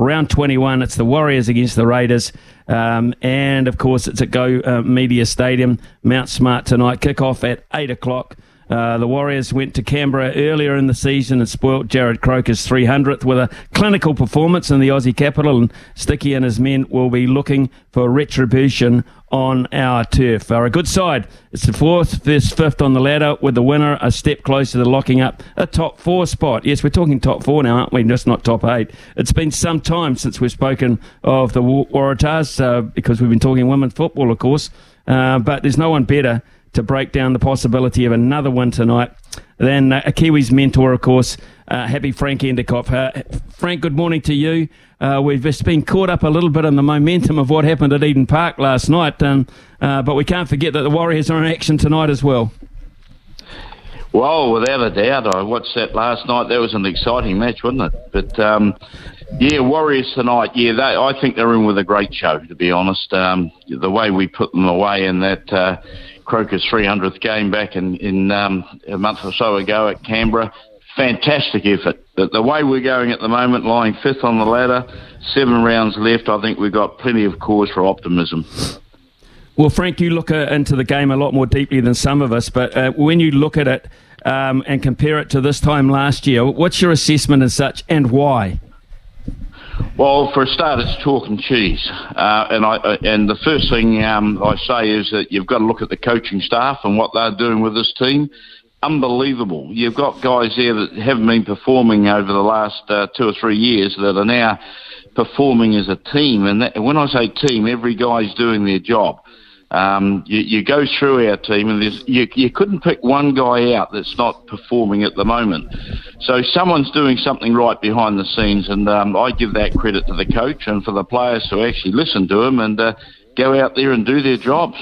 Round 21, it's the Warriors against the Raiders. Um, and of course, it's at Go uh, Media Stadium, Mount Smart tonight. Kick off at 8 o'clock. Uh, the Warriors went to Canberra earlier in the season and spoilt Jarrod Croker's 300th with a clinical performance in the Aussie capital. And Sticky and his men will be looking for retribution on our turf. Are a good side. It's the fourth, this fifth on the ladder, with the winner a step closer to locking up a top four spot. Yes, we're talking top four now, aren't we? Just not top eight. It's been some time since we've spoken of the Waratahs uh, because we've been talking women's football, of course. Uh, but there's no one better to break down the possibility of another one tonight. Then uh, a Kiwis mentor, of course, uh, happy Frank Endacott. Uh, Frank, good morning to you. Uh, we've just been caught up a little bit in the momentum of what happened at Eden Park last night, uh, but we can't forget that the Warriors are in action tonight as well. Well, without a doubt, I watched that last night. That was an exciting match, wasn't it? But um, yeah, Warriors tonight. Yeah, they, I think they're in with a great show. To be honest, um, the way we put them away in that uh, Croker's 300th game back in, in um, a month or so ago at Canberra. Fantastic effort. The, the way we're going at the moment, lying fifth on the ladder, seven rounds left, I think we've got plenty of cause for optimism. Well, Frank, you look uh, into the game a lot more deeply than some of us, but uh, when you look at it um, and compare it to this time last year, what's your assessment as such and why? Well, for a start, it's chalk and cheese, uh, and I uh, and the first thing um, I say is that you've got to look at the coaching staff and what they're doing with this team. Unbelievable! You've got guys there that haven't been performing over the last uh, two or three years that are now performing as a team. And that, when I say team, every guy's doing their job. Um, you, you, go through our team, and you, you couldn't pick one guy out that's not performing at the moment. So someone's doing something right behind the scenes, and um, I give that credit to the coach and for the players to actually listen to him and uh, go out there and do their jobs.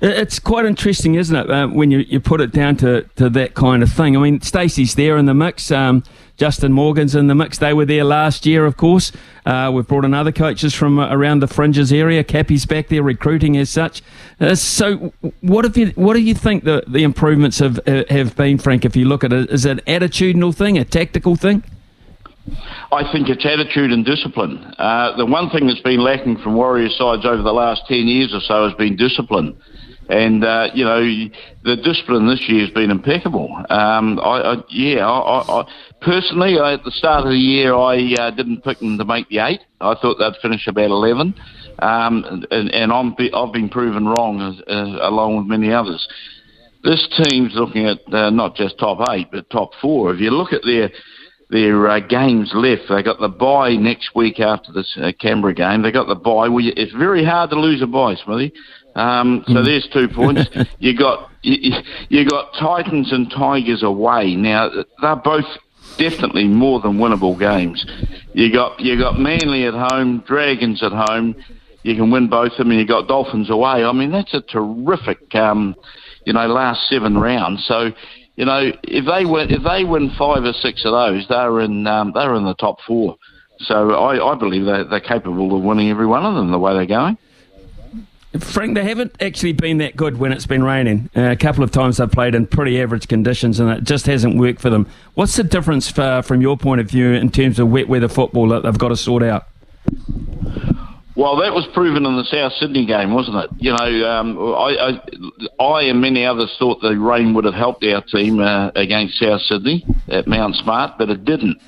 It's quite interesting, isn't it, uh, when you, you put it down to, to that kind of thing. I mean, Stacey's there in the mix. Um, Justin Morgan's in the mix. They were there last year, of course. Uh, we've brought in other coaches from uh, around the fringes area. Cappy's back there recruiting as such. Uh, so, what have you? What do you think the, the improvements have uh, have been, Frank? If you look at it, is it an attitudinal thing, a tactical thing? I think it's attitude and discipline. Uh, the one thing that's been lacking from Warriors sides over the last 10 years or so has been discipline. And, uh, you know, the discipline this year has been impeccable. Um, I, I, yeah, I, I, personally, at the start of the year, I uh, didn't pick them to make the eight. I thought they'd finish about 11. Um, and, and I'm, I've been proven wrong, as, uh, along with many others. This team's looking at uh, not just top eight, but top four. If you look at their their uh, games left. They got the bye next week after this uh, Canberra game. They got the bye. Well, it's very hard to lose a bye, Smithy. Um, so mm. there's two points. you got you, you got Titans and Tigers away. Now they're both definitely more than winnable games. You got you got Manly at home, Dragons at home. You can win both of them, and you got Dolphins away. I mean that's a terrific, um, you know, last seven rounds. So you know, if they win, if they win five or six of those, they're in um, they're in the top four. So I, I believe they're, they're capable of winning every one of them the way they're going. Frank, they haven't actually been that good when it's been raining. Uh, a couple of times they've played in pretty average conditions, and it just hasn't worked for them. What's the difference for, from your point of view in terms of wet weather football that they've got to sort out? Well, that was proven in the South Sydney game, wasn't it? You know, um, I, I, I, and many others thought the rain would have helped our team uh, against South Sydney at Mount Smart, but it didn't.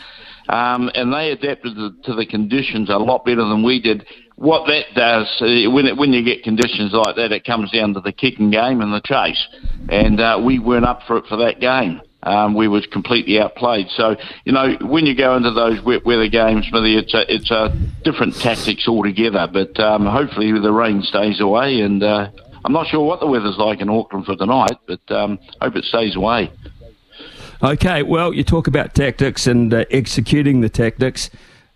Um, and they adapted to, the conditions a lot better than we did. What that does, uh, when it, when you get conditions like that, it comes down to the kicking game and the chase, and uh, we weren't up for it for that game um, we were completely outplayed. So you know when you go into those wet weather games, Smithy, it's a it's a different tactics altogether. But um, hopefully the rain stays away, and uh, I'm not sure what the weather's like in Auckland for tonight, but um, hope it stays away. Okay, well, you talk about tactics and uh, executing the tactics.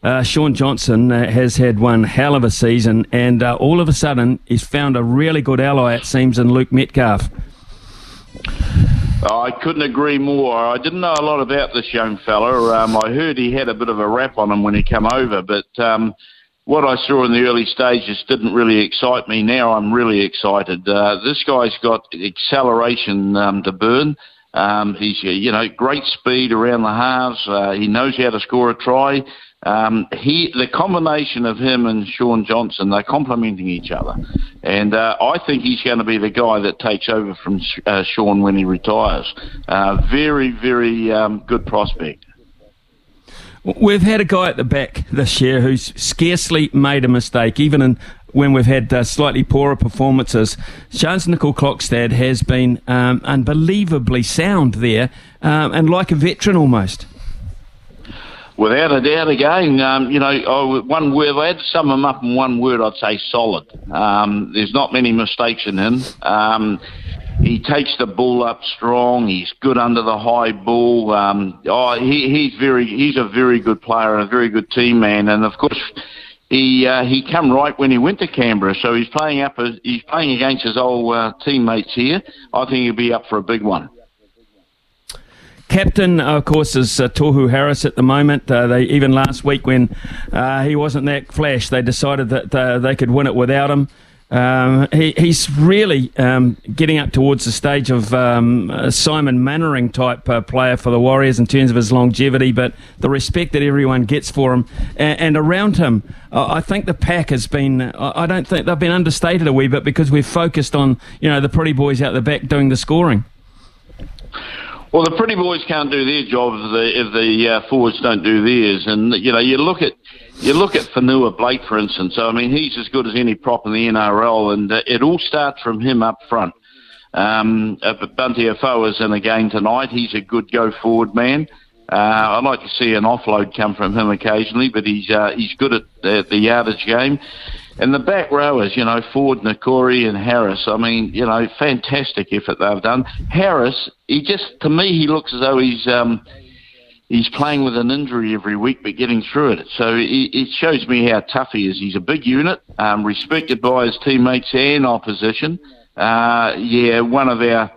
uh, Shaun Johnson uh, has had one hell of a season, and uh, all of a sudden he's found a really good ally, it seems, in Luke Metcalf. I couldn't agree more. I didn't know a lot about this young fella. Um, I heard he had a bit of a rap on him when he came over, but um, what I saw in the early stages didn't really excite me. Now I'm really excited. Uh, this guy's got acceleration um, to burn. Um, he's you know great speed around the halves. Uh, he knows how to score a try. Um, he, the combination of him and Shaun Johnson, they're complementing each other, and uh, I think he's going to be the guy that takes over from uh, Shaun when he retires. Uh, very, very um, good prospect. We've had a guy at the back this year who's scarcely made a mistake, even in when we've had uh, slightly poorer performances. Charnze Nicoll-Klokstad has been um, unbelievably sound there, um, and like a veteran almost. Without a doubt, again, um, you know, oh, one word, I had to sum him up in one word, I'd say solid. Um, there's not many mistakes in him. Um, he takes the ball up strong. He's good under the high ball. Um, oh, he, he's very, he's a very good player and a very good team man. And of course, he uh, he come right when he went to Canberra, so he's playing up. A, he's playing against his old uh, teammates here. I think he'll be up for a big one. Captain, of course, is uh, Tohu Harris at the moment. Uh, they even last week when uh, he wasn't that flash, they decided that uh, they could win it without him. Um, he, he's really um, getting up towards the stage of um, Simon Mannering type uh, player for the Warriors in terms of his longevity, but the respect that everyone gets for him and, and around him. I think the pack has been. I don't think they've been understated a wee bit because we've focused on you know the pretty boys out the back doing the scoring. Well, the pretty boys can't do their job if the, if the uh, forwards don't do theirs. And you know, you look at you look at Fonua-Blake, for instance. I mean, he's as good as any prop in the NRL, and uh, it all starts from him up front. Um, uh, Bunty Afoa is in a game tonight. He's a good go forward man. Uh, I'd like to see an offload come from him occasionally, but he's uh, he's good at the, the yardage game. And the back rowers, you know, Ford, Niukore, and Harris. I mean, you know, fantastic effort they've done. Harris, he just to me, he looks as though he's um, he's playing with an injury every week, but getting through it. So it, shows me how tough he is. He's a big unit, um, respected by his teammates and opposition. Uh, yeah, one of our.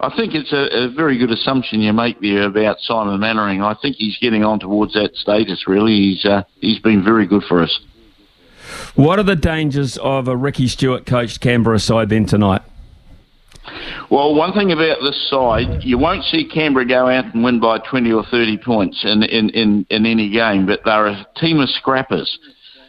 I think it's a, a, very good assumption you make there about Simon Mannering. I think he's getting on towards that status. Really, he's uh, he's been very good for us. What are the dangers of a Ricky Stuart coached Canberra side then tonight? Well, one thing about this side, you won't see Canberra go out and win by 20 or 30 points in, in, in, in any game, but they're a team of scrappers.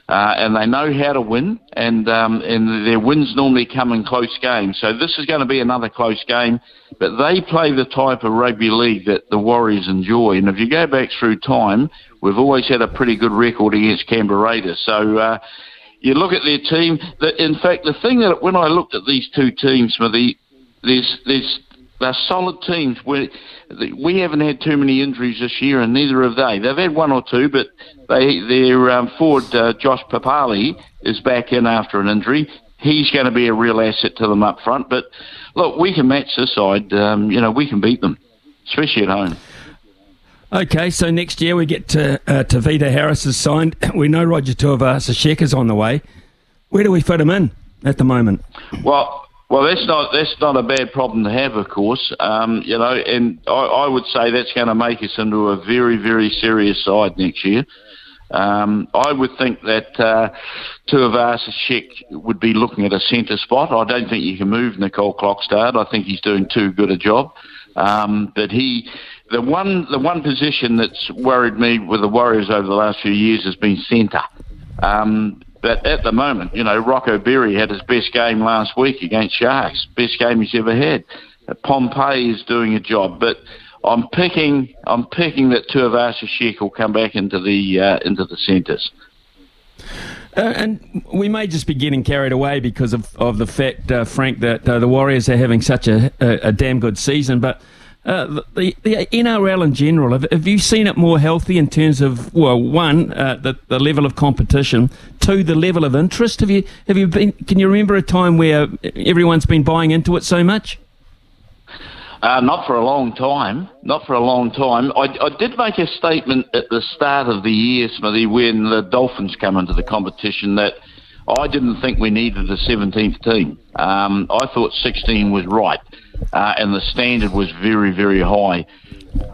Uh, and they know how to win, and um, and their wins normally come in close games. So this is going to be another close game, but they play the type of rugby league that the Warriors enjoy. And if you go back through time, we've always had a pretty good record against Canberra Raiders. So uh, you look at their team. That in fact, the thing that when I looked at these two teams, Smithy, there's there's they're solid teams. We we haven't had too many injuries this year, and neither have they. They've had one or two, but they their um, forward uh, Josh Papalii is back in after an injury. He's going to be a real asset to them up front. But look, we can match this side. Um, you know, we can beat them, especially at home. Okay, so next year we get to uh, Tavita Harris is signed. We know Roger Tuivasa-Sheck is on the way. Where do we fit him in at the moment? Well, well, that's not that's not a bad problem to have, of course. Um, you know, and I, I would say that's going to make us into a very very serious side next year. Um, I would think that uh, Tuivasa-Sheck would be looking at a centre spot. I don't think you can move Nicoll-Klokstad. I think he's doing too good a job. Um, but he the one the one position that's worried me with the Warriors over the last few years has been centre. Um, but at the moment, you know, Rocco Berry had his best game last week against Sharks, best game he's ever had. Pompey is doing a job, but I'm picking I'm picking that Tuivasa-Sheck will come back into the uh, into the centres. Uh, and we may just be getting carried away because of, of the fact, uh, Frank, that uh, the Warriors are having such a, a, a damn good season. But uh, the, the NRL in general, have, have, you seen it more healthy in terms of well, one, uh, the, the level of competition, two, the level of interest? Have you have you been? Can you remember a time where everyone's been buying into it so much? Uh, not for a long time. Not for a long time. I, I did make a statement at the start of the year, Smithy, when the Dolphins come into the competition that I didn't think we needed a 17th team. Um, I thought 16 was right, uh, and the standard was very, very high.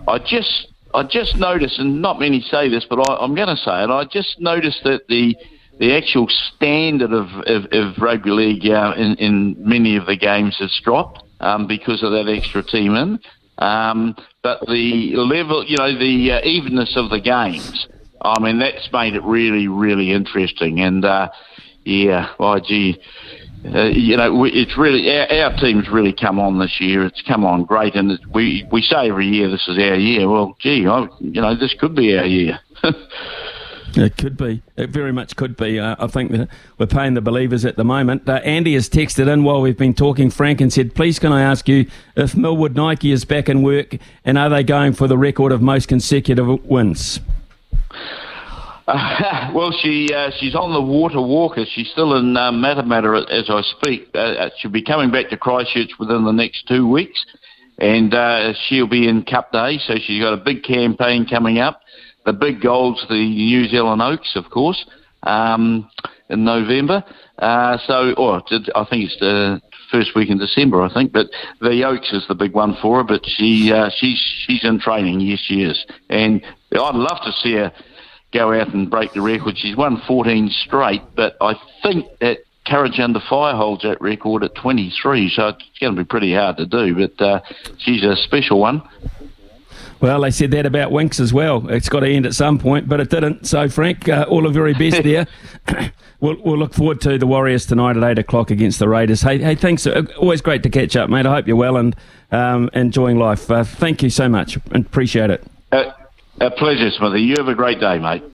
I just, I just noticed, and not many say this, but I, am going to say it. I just noticed that the the actual standard of, of, of rugby league uh, in, in many of the games has dropped um, because of that extra team in. Um, but the level, you know, the uh, evenness of the games, I mean, that's made it really, really interesting. And uh, yeah, well, gee, uh, you know, it's really our, our, team's really come on this year. It's come on great, and it, we we say every year this is our year. Well, gee, I, you know, this could be our year. It could be. It very much could be. Uh, I think that we're paying the believers at the moment. Uh, Andy has texted in while we've been talking, Frank, and said, Please, can I ask you if Millwood Nike is back in work and are they going for the record of most consecutive wins? Uh, well, she uh, she's on the water walker. She's still in uh, Matamata as I speak. Uh, uh, she'll be coming back to Christchurch within the next two weeks, and uh, she'll be in Cup Day. So she's got a big campaign coming up. The big goals, the New Zealand Oaks, of course, um, in November. Uh, so, or I think it's the first week in December, I think. But the Oaks is the big one for her. But she she's she's in training. Yes, she is, and I'd love to see her go out and break the record. She's won 14 straight, but I think that Courage Under Fire holds that record at 23, so it's going to be pretty hard to do, but uh, she's a special one. Well, they said that about Winx as well. It's got to end at some point, but it didn't. So, Frank, uh, all the very best there. we'll, we'll, look forward to the Warriors tonight at 8 o'clock against the Raiders. Hey, hey thanks. Uh, always great to catch up, mate. I hope you're well and um, enjoying life. Uh, thank you so much and appreciate it. A pleasure, Smithy. You have a great day, mate.